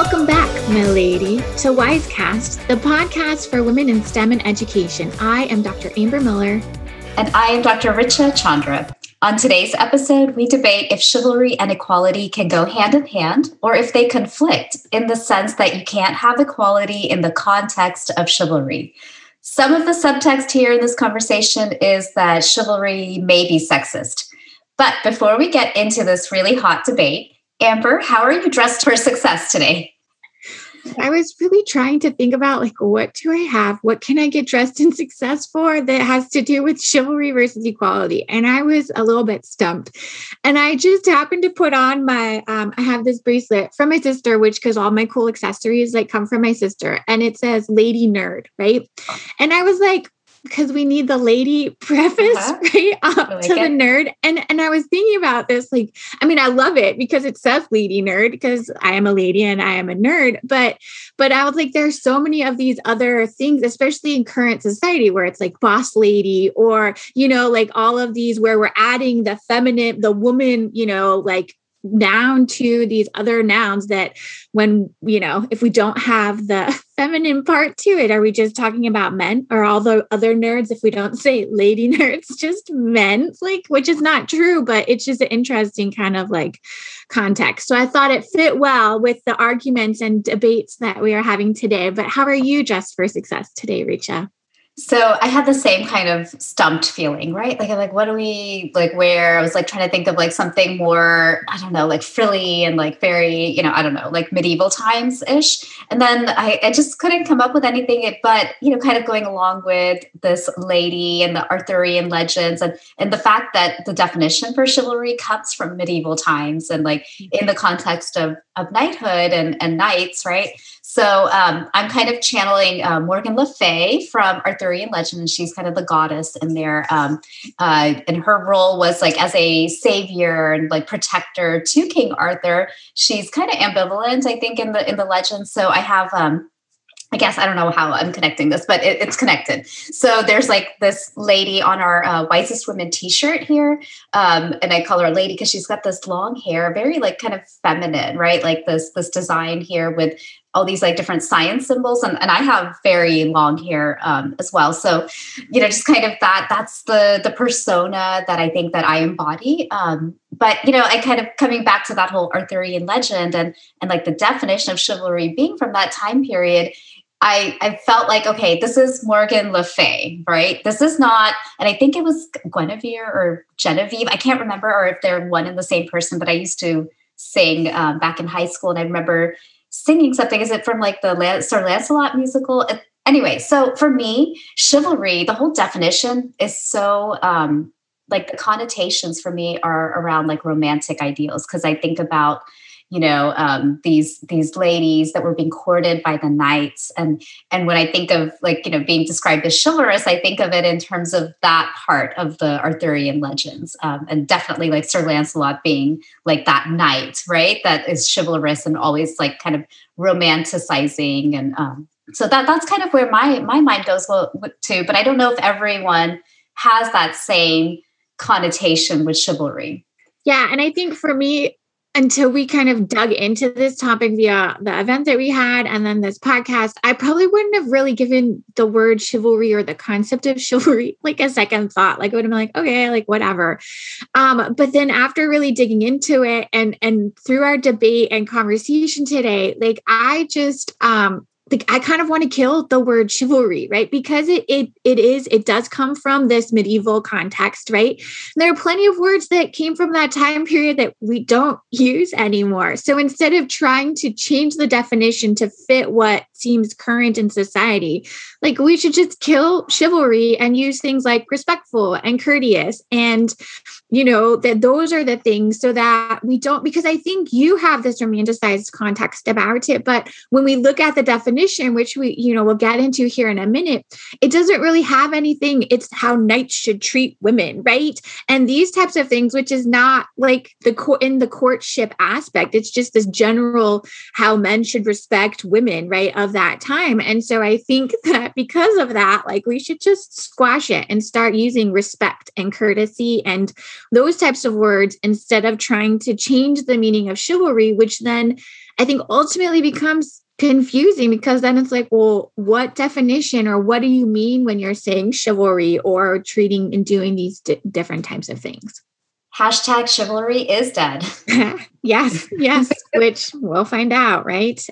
Welcome back, my lady, to Wisecast, the podcast for women in STEM and education. I am Dr. Amber Miller. And I am Dr. Richa Chandra. On today's episode, we debate if chivalry and equality can go hand in hand or if they conflict in the sense that you can't have equality in the context of chivalry. Some of the subtext here in this conversation is that chivalry may be sexist. But before we get into this really hot debate, Amber, how are you dressed for success today? I was really trying to think about like what do I have? What can I get dressed in success for that has to do with chivalry versus equality? And I was a little bit stumped. And I just happened to put on my um, I have this bracelet from my sister, which because all my cool accessories like come from my sister, and it says Lady Nerd, right? And I was like, because we need the lady preface uh-huh. right up like to it. the nerd and and i was thinking about this like i mean i love it because it says lady nerd because i am a lady and i am a nerd but but i was like there's so many of these other things especially in current society where it's like boss lady or you know like all of these where we're adding the feminine the woman you know like noun to these other nouns that when you know if we don't have the feminine part to it. Are we just talking about men? Or all the other nerds if we don't say lady nerds just men? Like which is not true but it's just an interesting kind of like context. So i thought it fit well with the arguments and debates that we are having today. But how are you just for success today richa so I had the same kind of stumped feeling, right? Like, I'm like, what do we like wear? I was like trying to think of like something more, I don't know, like frilly and like very, you know, I don't know, like medieval times ish. And then I, I just couldn't come up with anything, but, you know, kind of going along with this lady and the Arthurian legends and, and the fact that the definition for chivalry comes from medieval times and like in the mm-hmm. context of, of knighthood and, and knights, right? So um, I'm kind of channeling uh, Morgan Le Fay from Arthurian legend, and she's kind of the goddess in there. Um, uh, and her role was like as a savior and like protector to King Arthur. She's kind of ambivalent, I think, in the in the legend. So I have um, I guess I don't know how I'm connecting this, but it, it's connected. So there's like this lady on our uh, Wisest Women T-shirt here, um, and I call her a lady because she's got this long hair, very like kind of feminine, right? Like this this design here with all these like different science symbols, and, and I have very long hair um, as well. So you know, just kind of that that's the the persona that I think that I embody. Um, but you know, I kind of coming back to that whole Arthurian legend and and like the definition of chivalry being from that time period I, I felt like, okay, this is Morgan Le Fay, right? This is not, and I think it was Guinevere or Genevieve. I can't remember, or if they're one and the same person, but I used to sing um, back in high school and I remember singing something. Is it from like the Sir Lancelot musical? Anyway, so for me, chivalry, the whole definition is so, um, like the connotations for me are around like romantic ideals because I think about you know um, these these ladies that were being courted by the knights. And and when i think of like you know being described as chivalrous i think of it in terms of that part of the arthurian legends um, and definitely like sir lancelot being like that knight right that is chivalrous and always like kind of romanticizing. And um, so that that's kind of where my my mind goes to but i don't know if everyone has that same connotation with chivalry. Yeah and i think for me until we kind of dug into this topic via the event that we had and then this podcast, I probably wouldn't have really given the word chivalry or the concept of chivalry like a second thought. Like I would have been like, okay, like whatever. Um, but then after really digging into it and and through our debate and conversation today, like I just um like I kind of want to kill the word chivalry, right? Because it it it is it does come from this medieval context, right? And there are plenty of words that came from that time period that we don't use anymore. So instead of trying to change the definition to fit what seems current in society, like we should just kill chivalry and use things like respectful and courteous and you know that those are the things so that we don't because I think you have this romanticized context about it, but when we look at the definition definition, which we, you know, we'll get into here in a minute, it doesn't really have anything. It's how knights should treat women, right? And these types of things, which is not like the court in the courtship aspect. It's just this general how men should respect women, right? Of that time. And so I think that because of that, like we should just squash it and start using respect and courtesy and those types of words instead of trying to change the meaning of chivalry, which then I think ultimately becomes confusing because then it's like, well, what definition or what do you mean when you're saying chivalry or treating and doing these d- different types of things? Hashtag chivalry is dead. yes, yes, which we'll find out, right?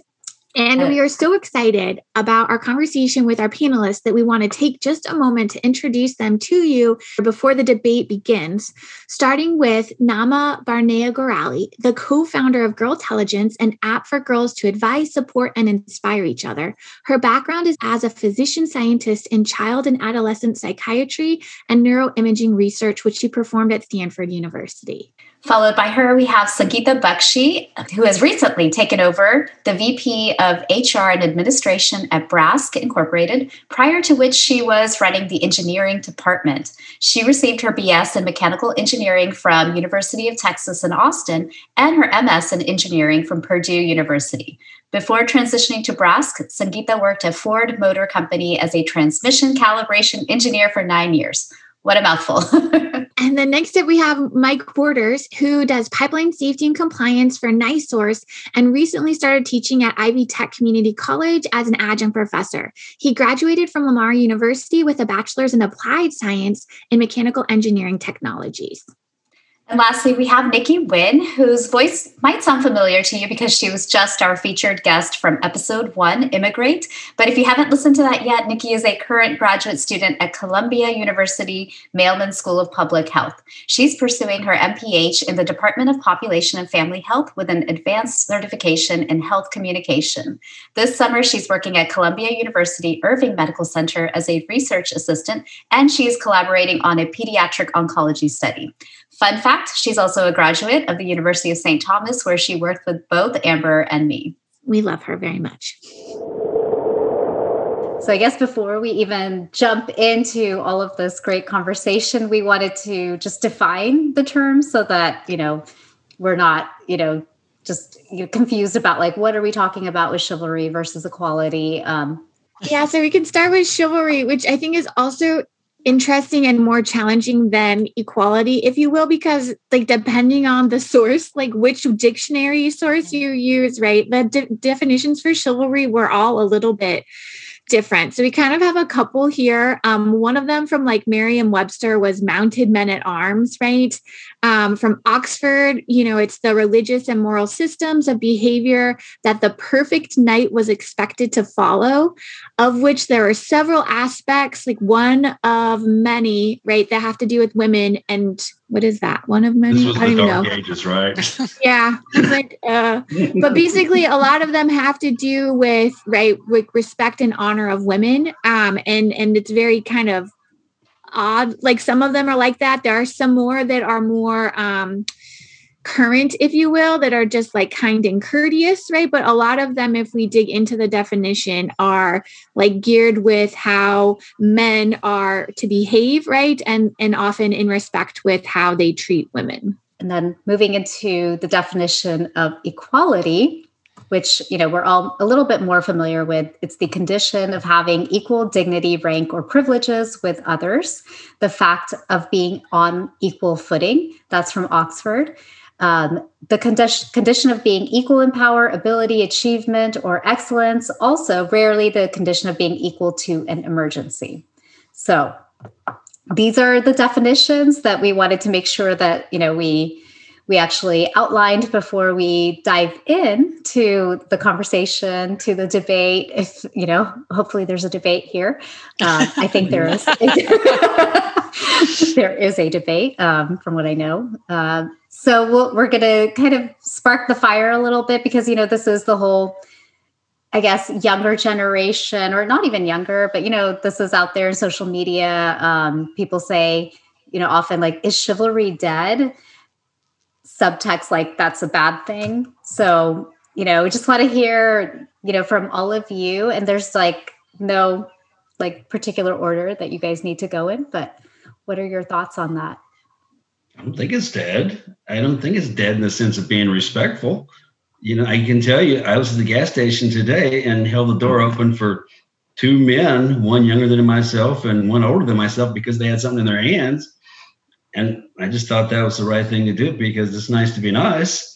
And we are so excited about our conversation with our panelists that we want to take just a moment to introduce them to you before the debate begins, starting with Naama Barnea Goraly, the co founder of Girl Intelligence, an app for girls to advise, support, and inspire each other. Her background is as a physician scientist in child and adolescent psychiatry and neuroimaging research, which she performed at Stanford University. Followed by her, we have Sangeeta Bakshi, who has recently taken over the VP of HR and Administration at Brask Incorporated, prior to which she was running the engineering department. She received her BS in mechanical engineering from University of Texas in Austin and her MS in engineering from Purdue University. Before transitioning to Brask, Sangeeta worked at Ford Motor Company as a transmission calibration engineer for nine years. What a mouthful. and then next up, we have Mike Borders, who does pipeline safety and compliance for NiSource and recently started teaching at Ivy Tech Community College as an adjunct professor. He graduated from Lamar University with a bachelor's in applied science in mechanical engineering technologies. And lastly, we have Nikki Wynn, whose voice might sound familiar to you because she was just our featured guest from episode one, Immigrate. But if you haven't listened to that yet, Nikki is a current graduate student at Columbia University Mailman School of Public Health. She's pursuing her MPH in the Department of Population and Family Health with an advanced certification in health communication. This summer, she's working at Columbia University Irving Medical Center as a research assistant, and she is collaborating on a pediatric oncology study. Fun fact she's also a graduate of the University of St. Thomas, where she worked with both Amber and me. We love her very much. So, I guess before we even jump into all of this great conversation, we wanted to just define the terms so that, you know, we're not, you know, just you know, confused about like what are we talking about with chivalry versus equality. Um, yeah, so we can start with chivalry, which I think is also interesting and more challenging than equality if you will because like depending on the source like which dictionary source you use right the de- definitions for chivalry were all a little bit different. So we kind of have a couple here. Um, one of them from like Merriam Webster was mounted men at arms, right? Um, from Oxford, you know, it's the religious and moral systems of behavior that the perfect knight was expected to follow, of which there are several aspects, like one of many, right, that have to do with women and what is that? One of many? This was I don't the dark know. ages, right? yeah. Like, uh, but basically, a lot of them have to do with right with respect and honor of women, um, and and it's very kind of odd. Like some of them are like that. There are some more that are more um, current, if you will, that are just like kind and courteous, right? But a lot of them, if we dig into the definition, are like geared with how men are to behave, right? And and often in respect with how they treat women. And then moving into the definition of equality, which you know we're all a little bit more familiar with. It's the condition of having equal dignity rank or privileges with others. The fact of being on equal footing that's from oxford. Um, the condition, condition of being equal in power, ability, achievement, or excellence, also rarely the condition of being equal to an emergency. So these are the definitions that we wanted to make sure that you know we we actually outlined before we dive in to the conversation to the debate if you know hopefully there's a debate here um, i think there is there is a debate um, from what i know uh, so we we are going to kind of spark the fire a little bit because you know this is the whole I guess younger generation, or not even younger, but you know, this is out there in social media. Um, people say, you know, often like, is chivalry dead? Subtext like that's a bad thing. So, you know, we just want to hear, you know, from all of you. And there's like no like particular order that you guys need to go in, but what are your thoughts on that? I don't think it's dead. I don't think it's dead in the sense of being respectful. You know, I can tell you, I was at the gas station today and held the door open for two men, one younger than myself and one older than myself, because they had something in their hands. And I just thought that was the right thing to do because it's nice to be nice.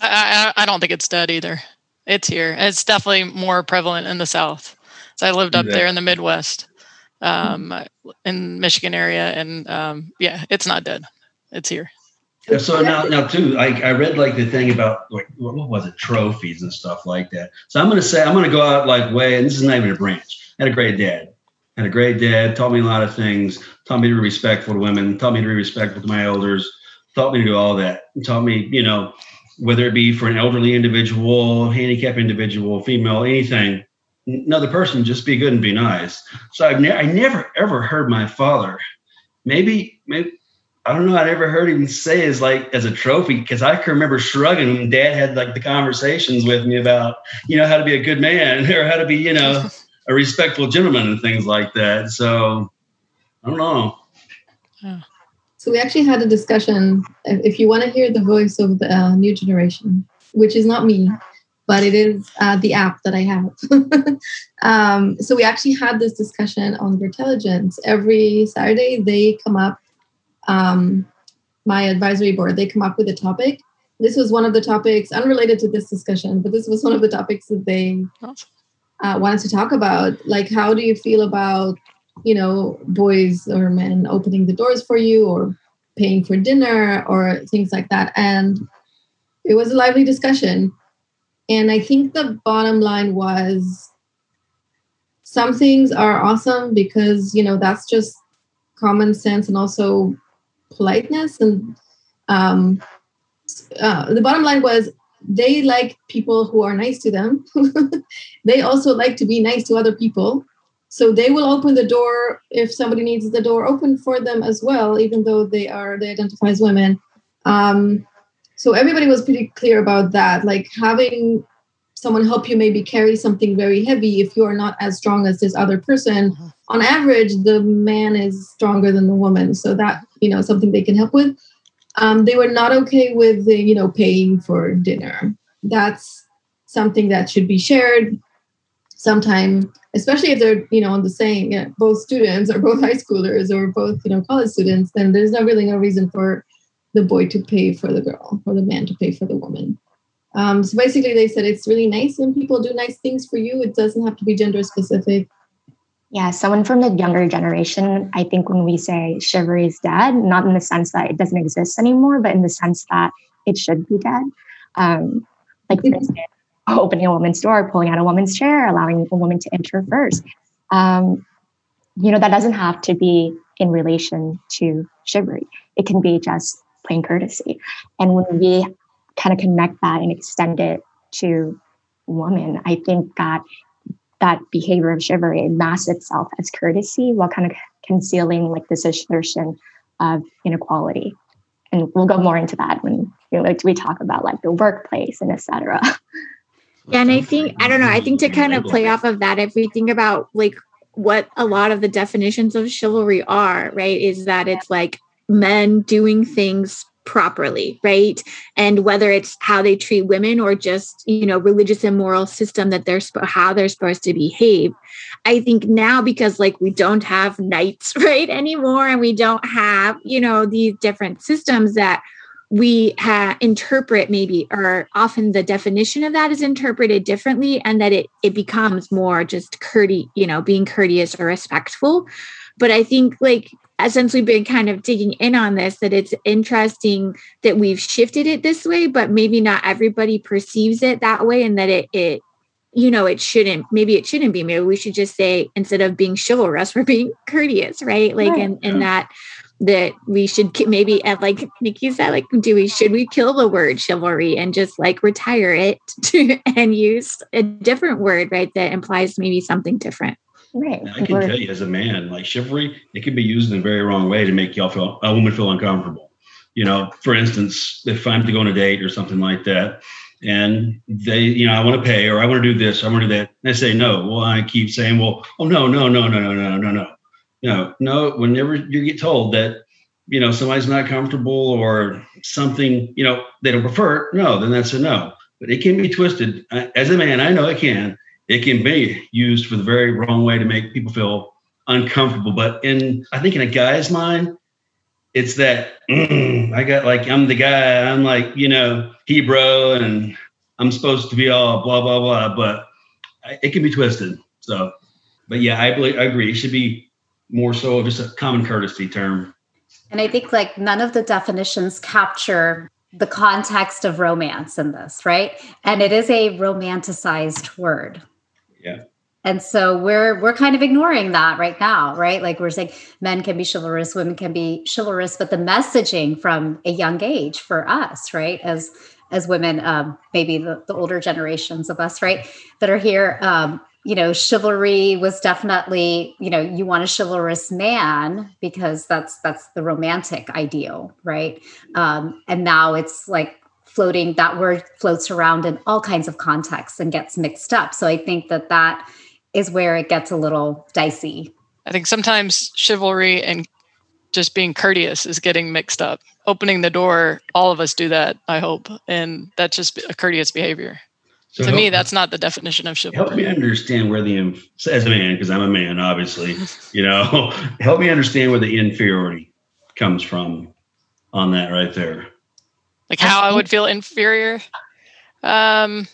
I, I, I don't think it's dead either. It's here. It's definitely more prevalent in the South. So I lived up Yeah. there in the Midwest, um, in Michigan area, and um, yeah, it's not dead. It's here. Yeah, So now, now too, I, I read like the thing about like what what was it, trophies and stuff like that. So I'm gonna say I'm gonna go out like way, and this is not even a branch. I had a great dad. Had a great dad. Taught me a lot of things. Taught me to be respectful to women. Taught me to be respectful to my elders. Taught me to do all that. Taught me, you know, whether it be for an elderly individual, handicapped individual, female, anything, another person, just be good and be nice. So I've ne- I never ever heard my father. Maybe maybe I don't know. I never heard him say as like as a trophy because I can remember shrugging when Dad had like the conversations with me about you know how to be a good man or how to be you know a respectful gentleman and things like that. So I don't know. So we actually had a discussion. If if you want to hear the voice of the uh, new generation, which is not me, but it is uh, the app that I have. um, so we actually had this discussion on intelligence every Saturday. They come up, um, my advisory board. They come up with a topic. This was one of the topics unrelated to this discussion, but this was one of the topics that they uh, wanted to talk about. Like, how do you feel about you know, boys or men opening the doors for you or paying for dinner or things like that. And it was a lively discussion. And I think the bottom line was some things are awesome because, you know, that's just common sense and also politeness. And um, uh, the bottom line was they like people who are nice to them. they also like to be nice to other people. So they will open the door if somebody needs the door open for them as well, even though they are they identify as women. Um, so everybody was pretty clear about that. Like having someone help you maybe carry something very heavy if you are not as strong as this other person. Mhm. On average, the man is stronger than the woman, so that you know something they can help with. Um, they were not okay with the, you know paying for dinner. That's something that should be shared sometime especially if they're you know on the same yeah, both students or both high schoolers or both you know college students then there's no really no reason for the boy to pay for the girl or the man to pay for the woman. Um, so basically they said it's really nice when people do nice things for you. It doesn't have to be gender specific. Yeah, someone from the younger generation, I think when we say chivalry is dead, not in the sense that it doesn't exist anymore, but in the sense that it should be dead. Um, like, for instance, opening a woman's door, pulling out a woman's chair, allowing a woman to enter first. Um, you know, that doesn't have to be in relation to chivalry, it can be just plain courtesy. And when we kind of connect that and extend it to women, I think that that behavior of chivalry masks itself as courtesy while kind of concealing like this assertion of inequality and we'll go more into that when you know, we talk about like the workplace and etc Yeah, and I think I don't know. I think to kind of play off of that, if we think about like what a lot of the definitions of chivalry are, right, is that it's like men doing things properly, right, and whether it's how they treat women or just you know religious and moral system that they're sp- how they're supposed to behave. I think now because like we don't have knights right anymore, and we don't have you know these different systems that we ha- interpret maybe or often the definition of that is interpreted differently and that it it becomes more just courteous you know being courteous or respectful. But i think like since we've been kind of digging in on this that it's interesting that we've shifted it this way but maybe not everybody perceives it that way and that it it you know it shouldn't maybe it shouldn't be. Maybe we should just say instead of being chivalrous we're being courteous right? Like Right. and and that that we should maybe like Nikki said, like, do we should we kill the word chivalry and just like retire it to, and use a different word, right? That implies maybe something different. Right. I can tell you as a man, like chivalry, it can be used in a very wrong way to make y'all feel a woman feel uncomfortable. You know, for instance, if I'm to go on a date or something like that, and they, you know, I want to pay or I want to do this, I want to do that, and say no. Well, I keep saying, well, oh no, no, no, no, no, no, no, no no, no. Whenever you get told that, you know, somebody's not comfortable or something, you know, they don't prefer it, no, then that's a no. But it can be twisted. As a man, I know it can it can be used for the very wrong way to make people feel uncomfortable. But in I think in a guy's mind, it's that mm, I got like I'm the guy. I'm like you know Hebrew, and I'm supposed to be all blah blah blah. But it can be twisted. So, but yeah, I believe I agree. It should be more so just a common courtesy term. And I think like none of the definitions capture the context of romance in this, right? And it is a romanticized word. Yeah. And so we're we're kind of ignoring that right now, right? Like we're saying men can be chivalrous, women can be chivalrous, but the messaging from a young age for us, right, as as women, um, maybe the, the older generations of us, right, that are here, um, you know, chivalry was definitely, you know, you want a chivalrous man because that's that's the romantic ideal, right? Um, and now it's like floating that word floats around in all kinds of contexts and gets mixed up. So I think that that is where it gets a little dicey. I think sometimes chivalry and just being courteous is getting mixed up. Opening the door, all of us do that, I hope. And that's just a courteous behavior. So to help, me, that's not the definition of chivalry. Help me understand where the, as a man, because I'm a man, obviously, you know, help me understand where the inferiority comes from on that right there. Like how I would feel inferior. Um,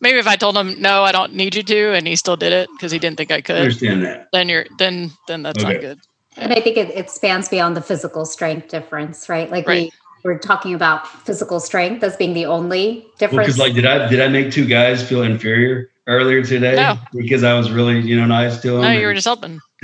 maybe if I told him no, I don't need you to, and he still did it because he didn't think I could. I understand that. Then you're then then that's okay. not good. And I think it, it spans beyond the physical strength difference, right? Like right. we we're talking about physical strength as being the only difference. Because well, like, did I did I make two guys feel inferior earlier today? No. Because I was really you know nice to them. No, you were just helping.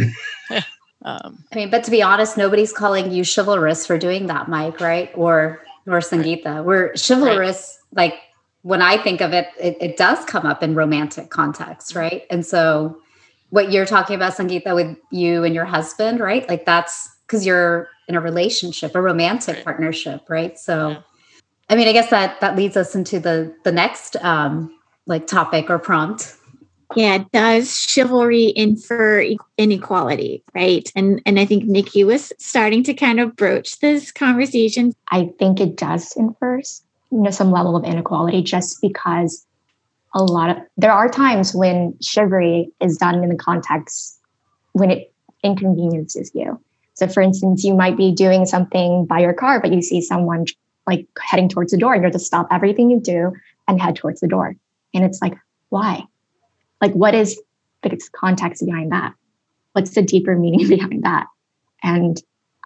yeah. Um, I mean, but to be honest, nobody's calling you chivalrous for doing that, Mike, right? Or or Sangeeta. Right. We're chivalrous, right. like when I think of it, it, it does come up in romantic context, mm-hmm. right? And so what you're talking about, Sangeeta, with you and your husband, right? Like that's because you're in a relationship, a romantic right. partnership, right? So yeah. I mean, I guess that that leads us into the the next um like topic or prompt. Yeah, does chivalry infer inequality, right? And and I think Nikki was starting to kind of broach this conversation. I think it does infer you know some level of inequality just because a lot of there are times when chivalry is done in the context when it inconveniences you so for instance you might be doing something by your car but you see someone like heading towards the door and you're to stop everything you do and head towards the door. And it's like why? Like what is the context behind that? What's the deeper meaning behind that? And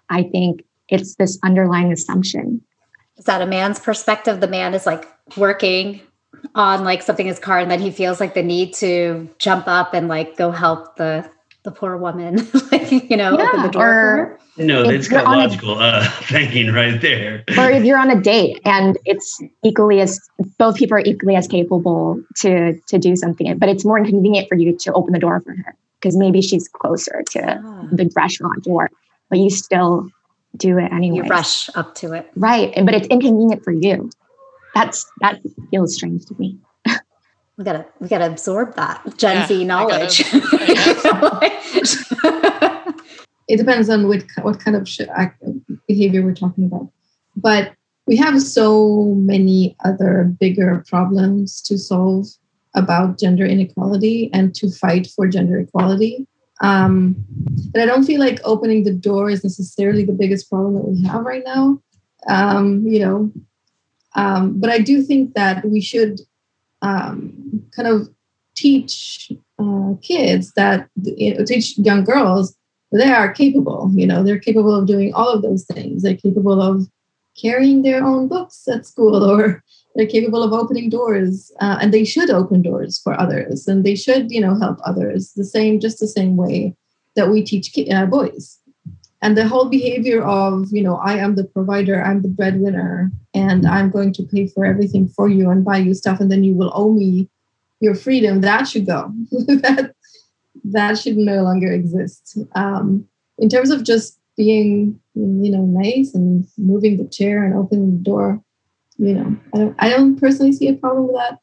i think it's this underlying assumption. Is that a man's perspective? The man is like working on like something in his car and then he feels like the need to jump up and like go help the the poor woman like you know yeah, open the door or, no that's got logical a, uh, thinking right there or if you're on a date and it's equally as both people are equally as capable to to do something but it's more inconvenient for you to open the door for her because maybe she's closer to ah. the restaurant door but you still do it anyway. You rush up to it. Right. But it's inconvenient for you. That's that feels strange to me. We gotta we gotta absorb that Gen yeah, Z knowledge. it depends on what what kind of behavior we're talking about. But we have so many other bigger problems to solve about gender inequality and to fight for gender equality um, but I don't feel like opening the door is necessarily the biggest problem that we have right now. Um, you know, um, but I do think that we should um, kind of teach uh, kids that you know, teach young girls they are capable. You know, they're capable of doing all of those things. They're capable of carrying their own books at school or they're capable of opening doors uh, and they should open doors for others and they should you know help others the same just the same way that we teach uh, boys and the whole behavior of you know i am the provider i'm the breadwinner and i'm going to pay for everything for you and buy you stuff and then you will owe me your freedom that should go that that should no longer exist um, in terms of just being you know nice and moving the chair and opening the door you know, I don't, I don't personally see a problem with that.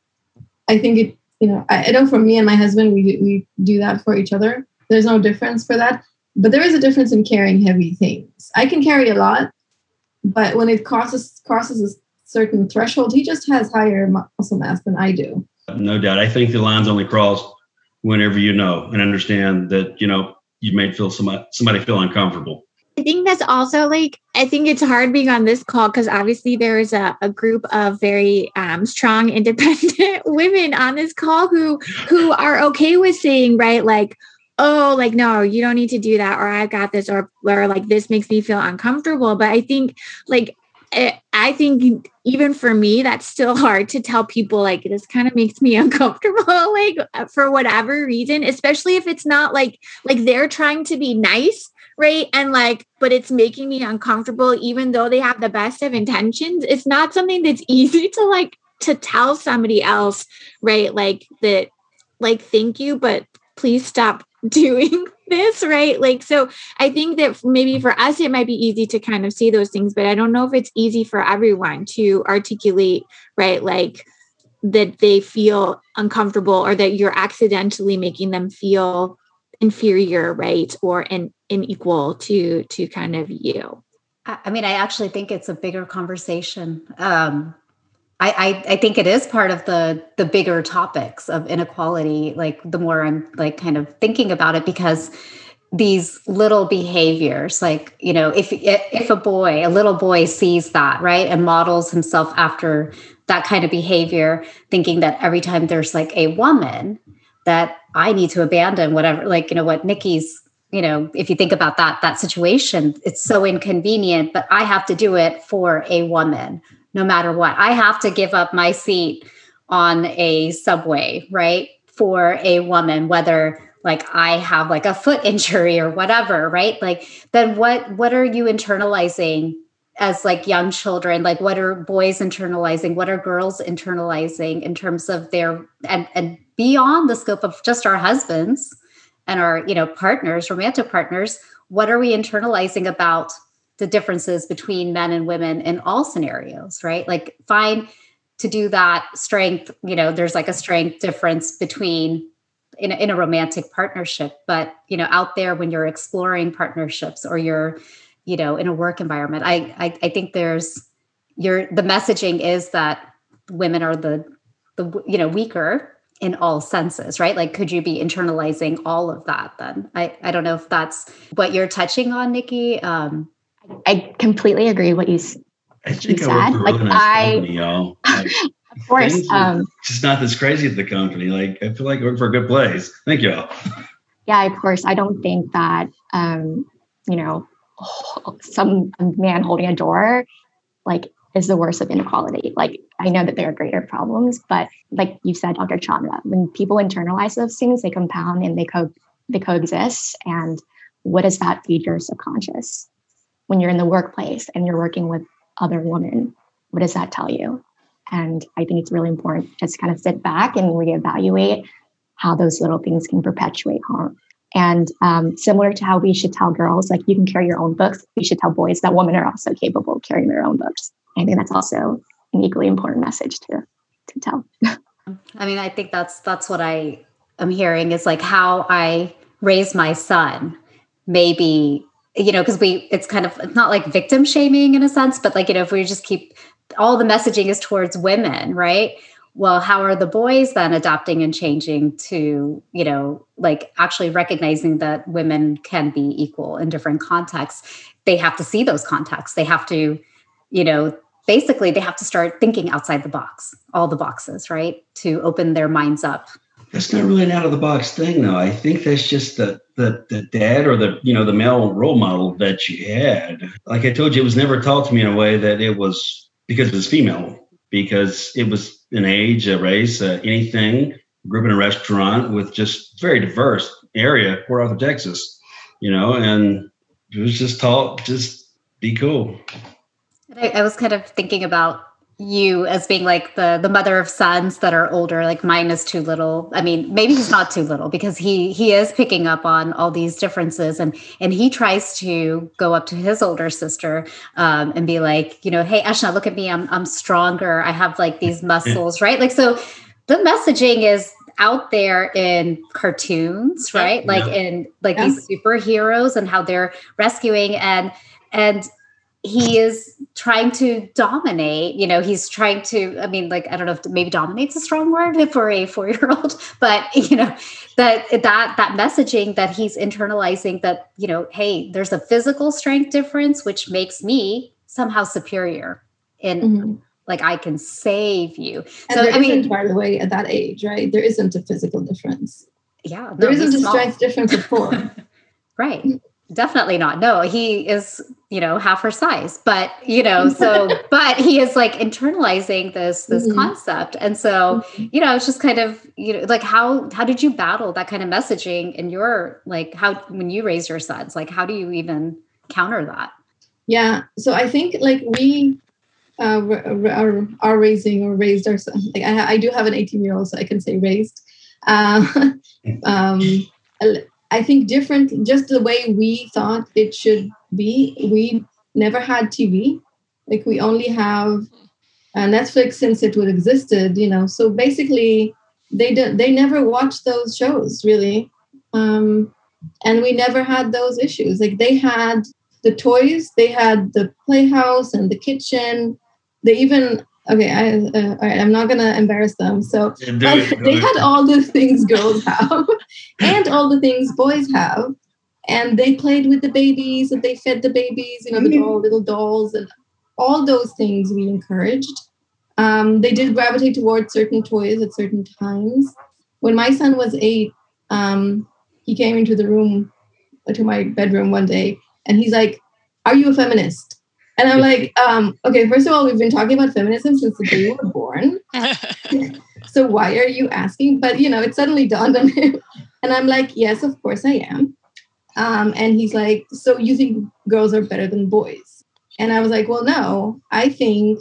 I think it, you know, I, I know for me and my husband, we, we do that for each other. There's no difference for that. But there is a difference in carrying heavy things. I can carry a lot, but when it crosses crosses a certain threshold, he just has higher muscle mass than I do. No doubt. I think the lines only cross whenever you know and understand that, you know, you may feel somebody, somebody feel uncomfortable. I think that's also like I think it's hard being on this call because obviously there is a, a group of very um, strong, independent women on this call who who are okay with saying right like oh like no you don't need to do that or i've got this or or like this makes me feel uncomfortable but i think like eh, I think even for me, that's still hard to tell people like this kind of makes me uncomfortable, like for whatever reason, especially if it's not like like they're trying to be nice, right? And like, but it's making me uncomfortable, even though they have the best of intentions. It's not something that's easy to like to tell somebody else, right? Like that, like, thank you, but please stop doing this right? Like so i think that maybe for us it might be easy to kind of see those things but i don't know if it's easy for everyone to articulate right? Like that they feel uncomfortable or that you're accidentally making them feel inferior right? Or in, unequal to to kind of you. I mean i actually think it's a bigger conversation um I, I, I think it is part of the the bigger topics of inequality. Like the more I'm like kind of thinking about it, because these little behaviors, like you know, if if a boy, a little boy sees that right and models himself after that kind of behavior, thinking that every time there's like a woman that I need to abandon whatever, like you know what Nikki's you know, if you think about that that situation, it's so inconvenient, but I have to do it for a woman no matter what. I have to give up my seat on a subway, right? For a woman, whether like I have like a foot injury or whatever, right? Like then what what are you internalizing as like young children? Like what are boys internalizing? What are girls internalizing in terms of their and and beyond the scope of just our husbands and our, you know, partners, romantic partners, what are we internalizing about the differences between men and women in all scenarios, right? Like find to do that strength, you know, there's like a strength difference between in a, in a romantic partnership, but you know, out there when you're exploring partnerships or you're, you know, in a work environment, I I, I think there's your the messaging is that women are the the you know weaker in all senses, right? Like, could you be internalizing all of that then? I, I don't know if that's what you're touching on, Nikki. Um, I completely agree what you, I think you said. like I, company, y'all. Like, of course, um, just not this crazy at the company. Like I feel like we're for a good place. Thank you all. Yeah, of course. I don't think that um, you know some man holding a door like is the worst of inequality. Like I know that there are greater problems, but like you said, Dr. Chandra, when people internalize those things, they compound and they co they coexist. And what does that feed your subconscious? When you're in the workplace and you're working with other women what does that tell you? And i think it's really important just to kind of sit back and reevaluate how those little things can perpetuate harm. And um, similar to how we should tell girls like you can carry your own books we should tell boys that women are also capable of carrying their own books. I think that's also an equally important message to to tell. I mean i think that's that's what i am hearing is like how i raise my son maybe you know, because we, it's kind of, it's not like victim shaming in a sense, but like, you know, if we just keep all the messaging is towards women, right? Well, how are the boys then adapting and changing to, you know, like actually recognizing that women can be equal in different contexts? They have to see those contexts. They have to, you know, basically they have to start thinking outside the box, all the boxes, right? To open their minds up that's not really an out of the box thing, though. I think that's just the, the the dad or the you know the male role model that you had. Like I told you, it was never taught to me in a way that it was because it was female, because it was an age, a race, uh, anything. Grew up in a restaurant with just very diverse area, Port Arthur, Texas. You know, and it was just taught just be cool. I, I was kind of thinking about you as being like the the mother of sons that are older. Like mine is too little. I mean maybe he's not too little because he he is picking up on all these differences and and he tries to go up to his older sister um, and be like you know hey ashna look at me. I'm i'm stronger. I have like these muscles right? Like so the messaging is out there in cartoons right? Yeah. like in like yeah. these superheroes and how they're rescuing and and he is trying to dominate you know he's trying to i mean like i don't know if maybe dominates a strong word for a four year old but you know that that that messaging that he's internalizing that you know hey there's a physical strength difference which makes me somehow superior and mm-hmm. like i can save you. And so i mean by the way at that age right? There isn't a physical difference. Yeah no, there isn't a strength difference of four right. Definitely not. No he is you know half her size but you know so but he is like internalizing this this mm-hmm. concept and so mm-hmm. you know it's just kind of you know like how how did you battle that kind of messaging in your like how when you raise your sons like how do you even counter that yeah so i think like we uh, are, are raising or raised our son like I, I do have an 18 year old so i can say raised uh, um I think different, just the way we thought it should be. We never had TV. Like we only have uh, Netflix since it would existed, you know. So basically, they did, they never watched those shows really, um, and we never had those issues. Like they had the toys, they had the playhouse and the kitchen. They even okay I, uh, all right i'm not gonna embarrass them so they had all the things girls have and all the things boys have and they played with the babies and they fed the babies you know the doll, little dolls and all those things we encouraged um, they did gravitate towards certain toys at certain times when my son was eight um, he came into the room to my bedroom one day and he's like are you a feminist and I'm like, um, okay, first of all, we've been talking about feminism since the day you were born. so why are you asking? But you know, it suddenly dawned on him. And I'm like, yes, of course I am. Um, and he's like, so you think girls are better than boys? And I was like, well, no, I think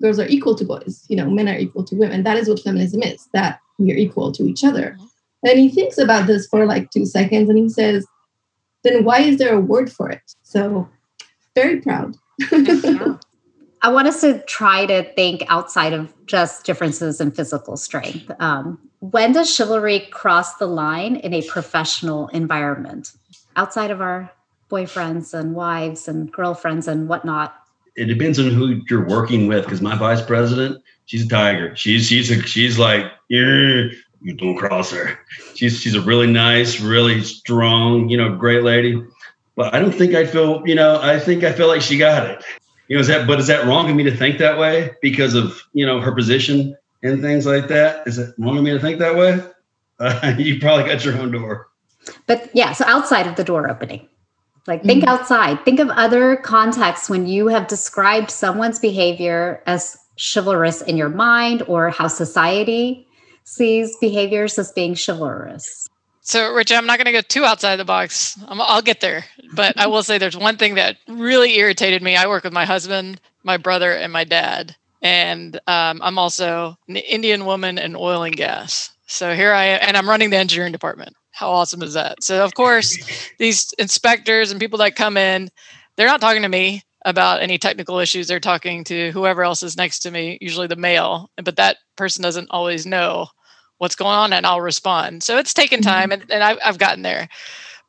girls are equal to boys. You know, men are equal to women. That is what feminism is, that we are equal to each other. And he thinks about this for like two seconds and he says, then why is there a word for it? So very proud yeah. I want us to try to think outside of just differences in physical strength. Um, when does chivalry cross the line in a professional environment outside of our boyfriends and wives and girlfriends and whatnot? It depends on who you're working with. Because my vice president, she's a tiger. She's she's a, she's like you don't cross her. She's she's a really nice, really strong, you know, great lady but I don't think I feel, you know, I think I feel like she got it. You know, is that, but is that wrong of me to think that way because of, you know, her position and things like that? Is it wrong of me to think that way? Uh, you probably got your own door. But yeah, so outside of the door opening, like think mm-hmm. outside, think of other contexts when you have described someone's behavior as chivalrous in your mind or how society sees behaviors as being chivalrous. So, Richa, I'm not going to go too outside the box. i will get there, but I will say there's one thing that really irritated me. I work with my husband, my brother, and my dad, and um, I'm also an Indian woman in oil and gas. So here I am, and I'm running the engineering department. How awesome is that? So, of course, these inspectors and people that come in, they're not talking to me about any technical issues. They're talking to whoever else is next to me, usually the male, but that person doesn't always know what's going on and I'll respond. So it's taken mm-hmm. time and, and I've, I've gotten there.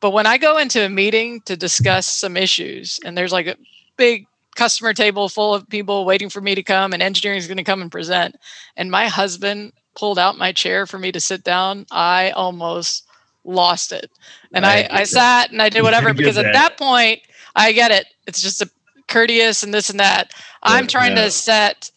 But when I go into a meeting to discuss some issues and there's like a big customer table full of people waiting for me to come and engineering is going to come and present and my husband pulled out my chair for me to sit down, I almost lost it. And I, I, I sat and I did whatever because at that point I get it. It's just a courteous and this and that. I'm trying to set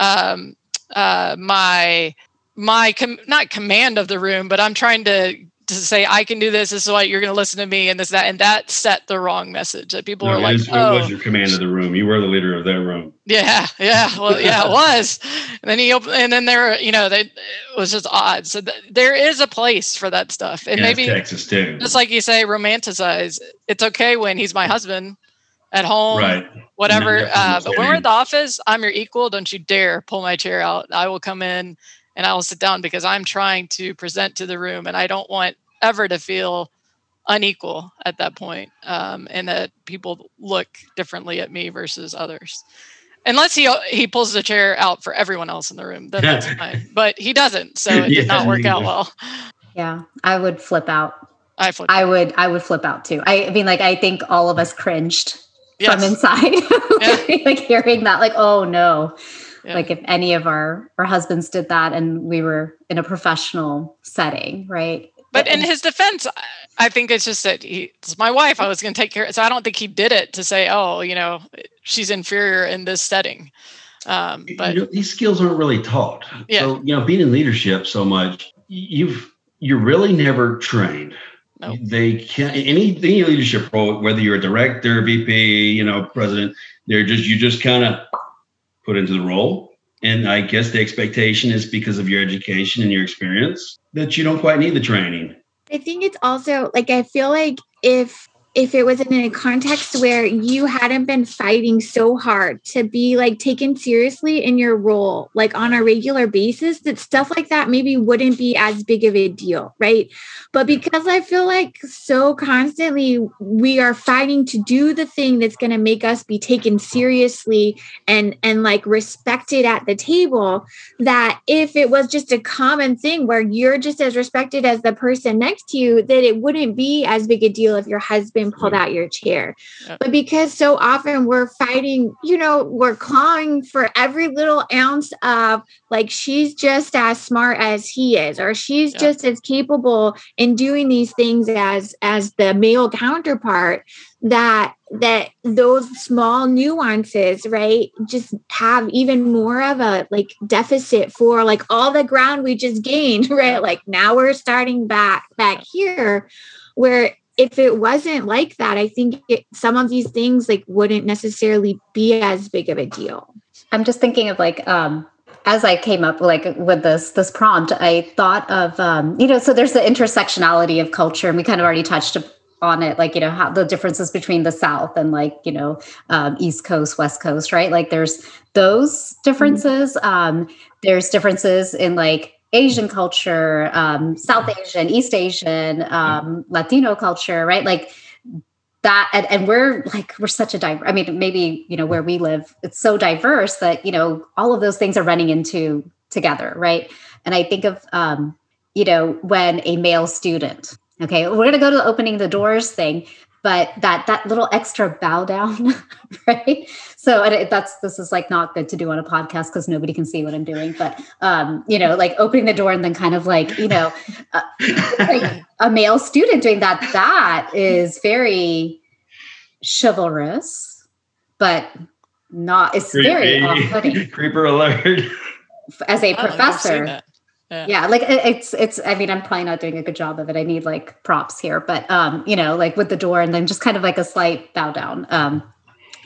um, uh, my my com- not command of the room, but I'm trying to to say I can do this. This is why you're going to listen to me, and this that, and that set the wrong message. That people no, were like, was, "Oh, it was your command of the room. You were the leader of that room." Yeah, yeah, well, yeah, it was. And then he opened, and then there, you know, they it was just odd. So th- there is a place for that stuff, and yeah, maybe Texas too. Just like you say, romanticize. It's okay when he's my husband at home, right? Whatever. Uh, but when we're at the office, I'm your equal. Don't you dare pull my chair out. I will come in and I will sit down because I'm trying to present to the room and I don't want ever to feel unequal at that point, um, and that people look differently at me versus others. Unless he he pulls the chair out for everyone else in the room, then that's fine. But he doesn't, so it did not work out well. Yeah, I would flip out. I flip. I would. I would flip out too. I, I mean, like I think all of us cringed yes. from inside. Yeah. like hearing that, like, oh no. Yeah. Like if any of our our husbands did that and we were in a professional setting, right? But in his defense, I think it's just that he, it's my wife. I was going to take care. So I don't think he did it to say, "Oh, you know, she's inferior in this setting." Um, but you know, these skills aren't really taught. Yeah. So you know, being in leadership so much, you've you're really never trained. Nope. They can't any any leadership role, whether you're a director, VP, you know, president. They're just you just kind of put into the role. And I guess the expectation is because of your education and your experience that you don't quite need the training. I think it's also like I feel like if if it was in a context where you hadn't been fighting so hard to be like taken seriously in your role like on a regular basis that stuff like that maybe wouldn't be as big of a deal right? But because i feel like so constantly we are fighting to do the thing that's going to make us be taken seriously and and like respected at the table that if it was just a common thing where you're just as respected as the person next to you that it wouldn't be as big a deal if your husband and pulled out your chair. But because so often we're fighting, you know, we're clawing for every little ounce of like she's just as smart as he is, or she's just as capable in doing these things as as the male counterpart that that those small nuances right just have even more of a like deficit for like all the ground we just gained right? Like now we're starting back back here where if it wasn't like that, I think it, some of these things like wouldn't necessarily be as big of a deal. I'm just thinking of like um as I came up like with this this prompt, I thought of um, you know, so there's the intersectionality of culture, and we kind of already touched on it, like you know how the differences between the South and like you know um, East Coast, West Coast, right? Like there's those differences. Mm-hmm. Um, there's differences in like Asian culture, um, South Asian, East Asian, um, Latino culture, right? Like that, and, and we're like we're such a diverse. I mean, maybe you know where we live, it's so diverse that you know all of those things are running into together, right? And I think of um, you know when a male student, okay, we're to go to the opening the doors thing, but that that little extra bow down right? So that's this is like not good to do on a podcast because nobody can see what i'm doing but um you know like opening the door and then kind of like you know uh, like a male student doing that that is very chivalrous but not it's Creepy. very off-putting. Creeper alert. As a professor yeah. yeah. like it's it's i mean i'm probably not doing a good job of it i need like props here but um you know like with the door and then just kind of like a slight bow down um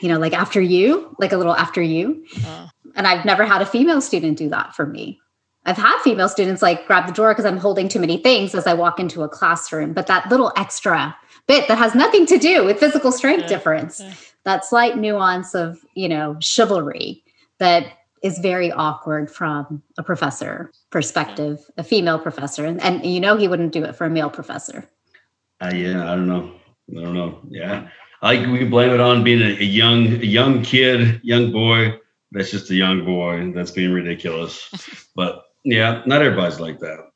you know like after you like a little after you uh. and i've never had a female student do that for me i've had female students like grab the door because i'm holding too many things as i walk into a classroom but that little extra bit that has nothing to do with physical strength yeah. difference yeah. that slight nuance of you know chivalry that is very awkward from a professor perspective, mm. a female professor, and, and you know he wouldn't do it for a male professor. Uh, yeah, I don't know. I don't know. Yeah, I we blame it on being a, a young a young kid, young boy. That's just a young boy. That's being ridiculous. but yeah, not everybody's like that.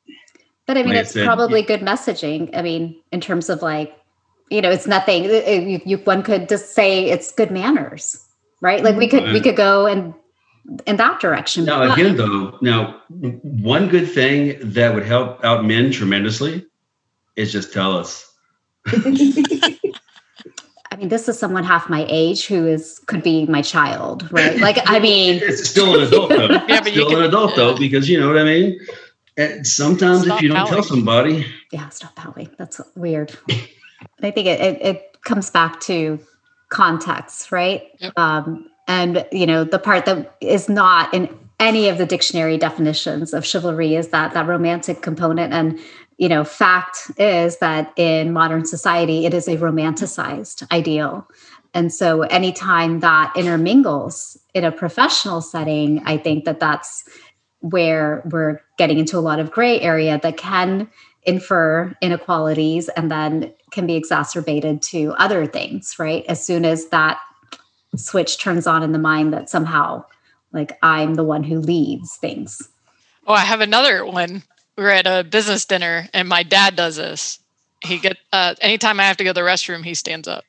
But I mean, like it's said, probably yeah. good messaging. I mean, in terms of like, you know, it's nothing. Uh, uh, you, you, one could just say it's good manners, right? Like we mm-hmm. could we could go and in that direction. Now, again, though, now one good thing that would help out men tremendously is just tell us. I mean, this is someone half my age who is could be my child, right? Like, I mean, it's still an adult though. yeah, but still an adult though, because you know what I mean. And sometimes stop if you don't tell somebody, yeah, stop pouting. That's weird. I think it, it, it comes back to context, right? Yep. Um, and you know the part that is not in any of the dictionary definitions of chivalry is that that romantic component. And you know fact is that in modern society it is a romanticized ideal. And so anytime that intermingles in a professional setting i think that that's where we're getting into a lot of gray area that can infer inequalities and then can be exacerbated to other things right? As soon as that switch turns on in the mind that somehow like I'm the one who leads things. Oh, I have another one. We are at a business dinner and my dad does this. He get uh anytime I have to go to the restroom, he stands up.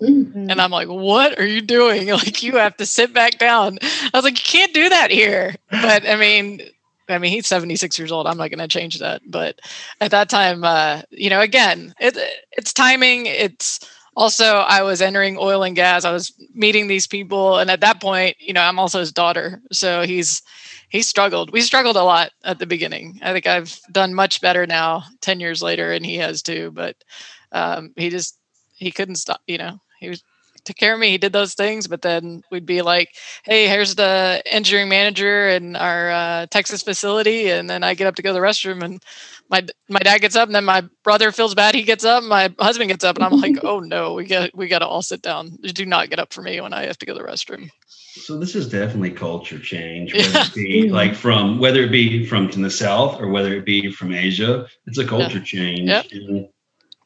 Mm-hmm. And I'm like, what are you doing? Like, you have to sit back down. I was like, you can't do that here. But I mean, I mean, he's 76 years old. I'm not going to change that. But at that time, uh, you know, again, it, it's timing. It's also, I was entering oil and gas. I was meeting these people. And at that point, you know, I'm also his daughter. So he's, he struggled. We struggled a lot at the beginning. I think I've done much better now, 10 years later, and he has too. But um, he just, he couldn't stop, you know, he was took care of me. He did those things, but then we'd be like, "Hey, here's the engineering manager in our uh, Texas facility," and then I get up to go to the restroom, and my my dad gets up, and then my brother feels bad. He gets up, my husband gets up, and I'm like, "Oh no, we got we got to all sit down. Do not get up for me when I have to go to the restroom." So this is definitely culture change, whether yeah. it be like from whether it be from the south or whether it be from Asia. It's a culture yeah. change. Yep. And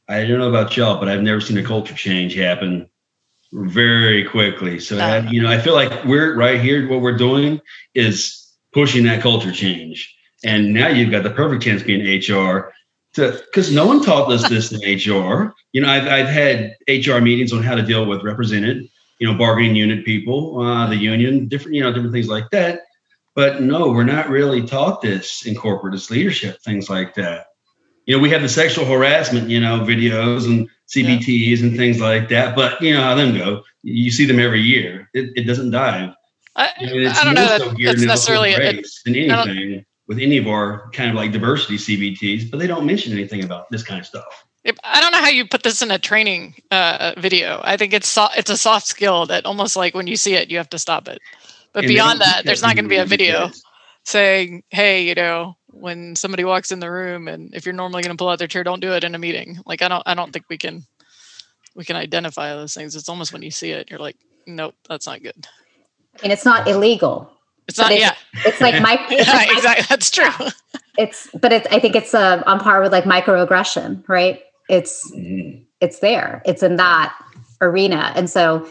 I don't know about y'all, but I've never seen a culture change happen very quickly. So I, you know, I feel like we're right here. What we're doing is pushing that culture change. And now you've got the perfect chance being HR to because no one taught us this in HR. You know, I've I've had HR meetings on how to deal with represented, you know, bargaining unit people, uh, the union, different, you know, different things like that. But no, we're not really taught this in corporate leadership, things like that. You know, we have the sexual harassment, you know, videos and CBTs yeah. and things like that. But you know how them go. You see them every year. It, it doesn't dive. I, you know, I don't know that so that's necessarily a, than anything with any of our kind of like diversity CBTs, but they don't mention anything about this kind of stuff. I don't know how you put this in a training uh, video. I think it's so, it's a soft skill that almost like when you see it, you have to stop it. But and beyond that, there's not going to be a video saying, "Hey, you know, when somebody walks in the room and if you're normally going to pull out their chair don't do it in a meeting. Like i don't i don't think we can we can identify those things. It's almost when you see it you're like nope that's not good. And it's not illegal. It's not it's, yeah. it's like my yeah, like exactly. That's true. It's but it's i think it's uh, on par with like microaggression right? It's mm-hmm. it's there. It's in that arena. And so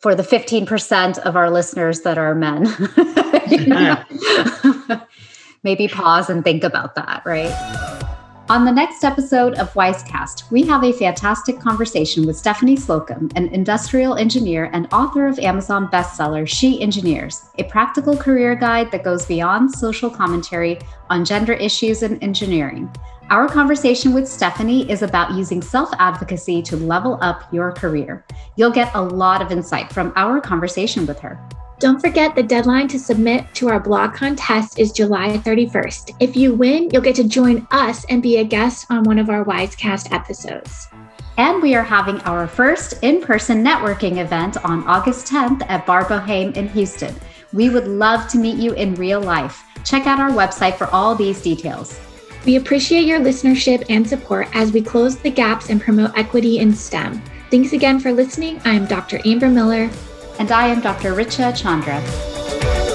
for the 15% of our listeners that are men maybe pause and think about that, right? On the next episode of Wisecast, we have a fantastic conversation with Stephanie Slocum, an industrial engineer and author of Amazon bestseller She Engineers, a practical career guide that goes beyond social commentary on gender issues in engineering. Our conversation with Stephanie is about using self advocacy to level up your career. You'll get a lot of insight from our conversation with her. Don't forget the deadline to submit to our blog contest is July 31st. If you win, you'll get to join us and be a guest on one of our Wisecast episodes. And we are having our first in person networking event on August 10th at Bar Bohème in Houston. We would love to meet you in real life. Check out our website for all these details. We appreciate your listenership and support as we close the gaps and promote equity in STEM. Thanks again for listening. I'm Dr. Amber Miller. And I am Dr. Richa Chandra.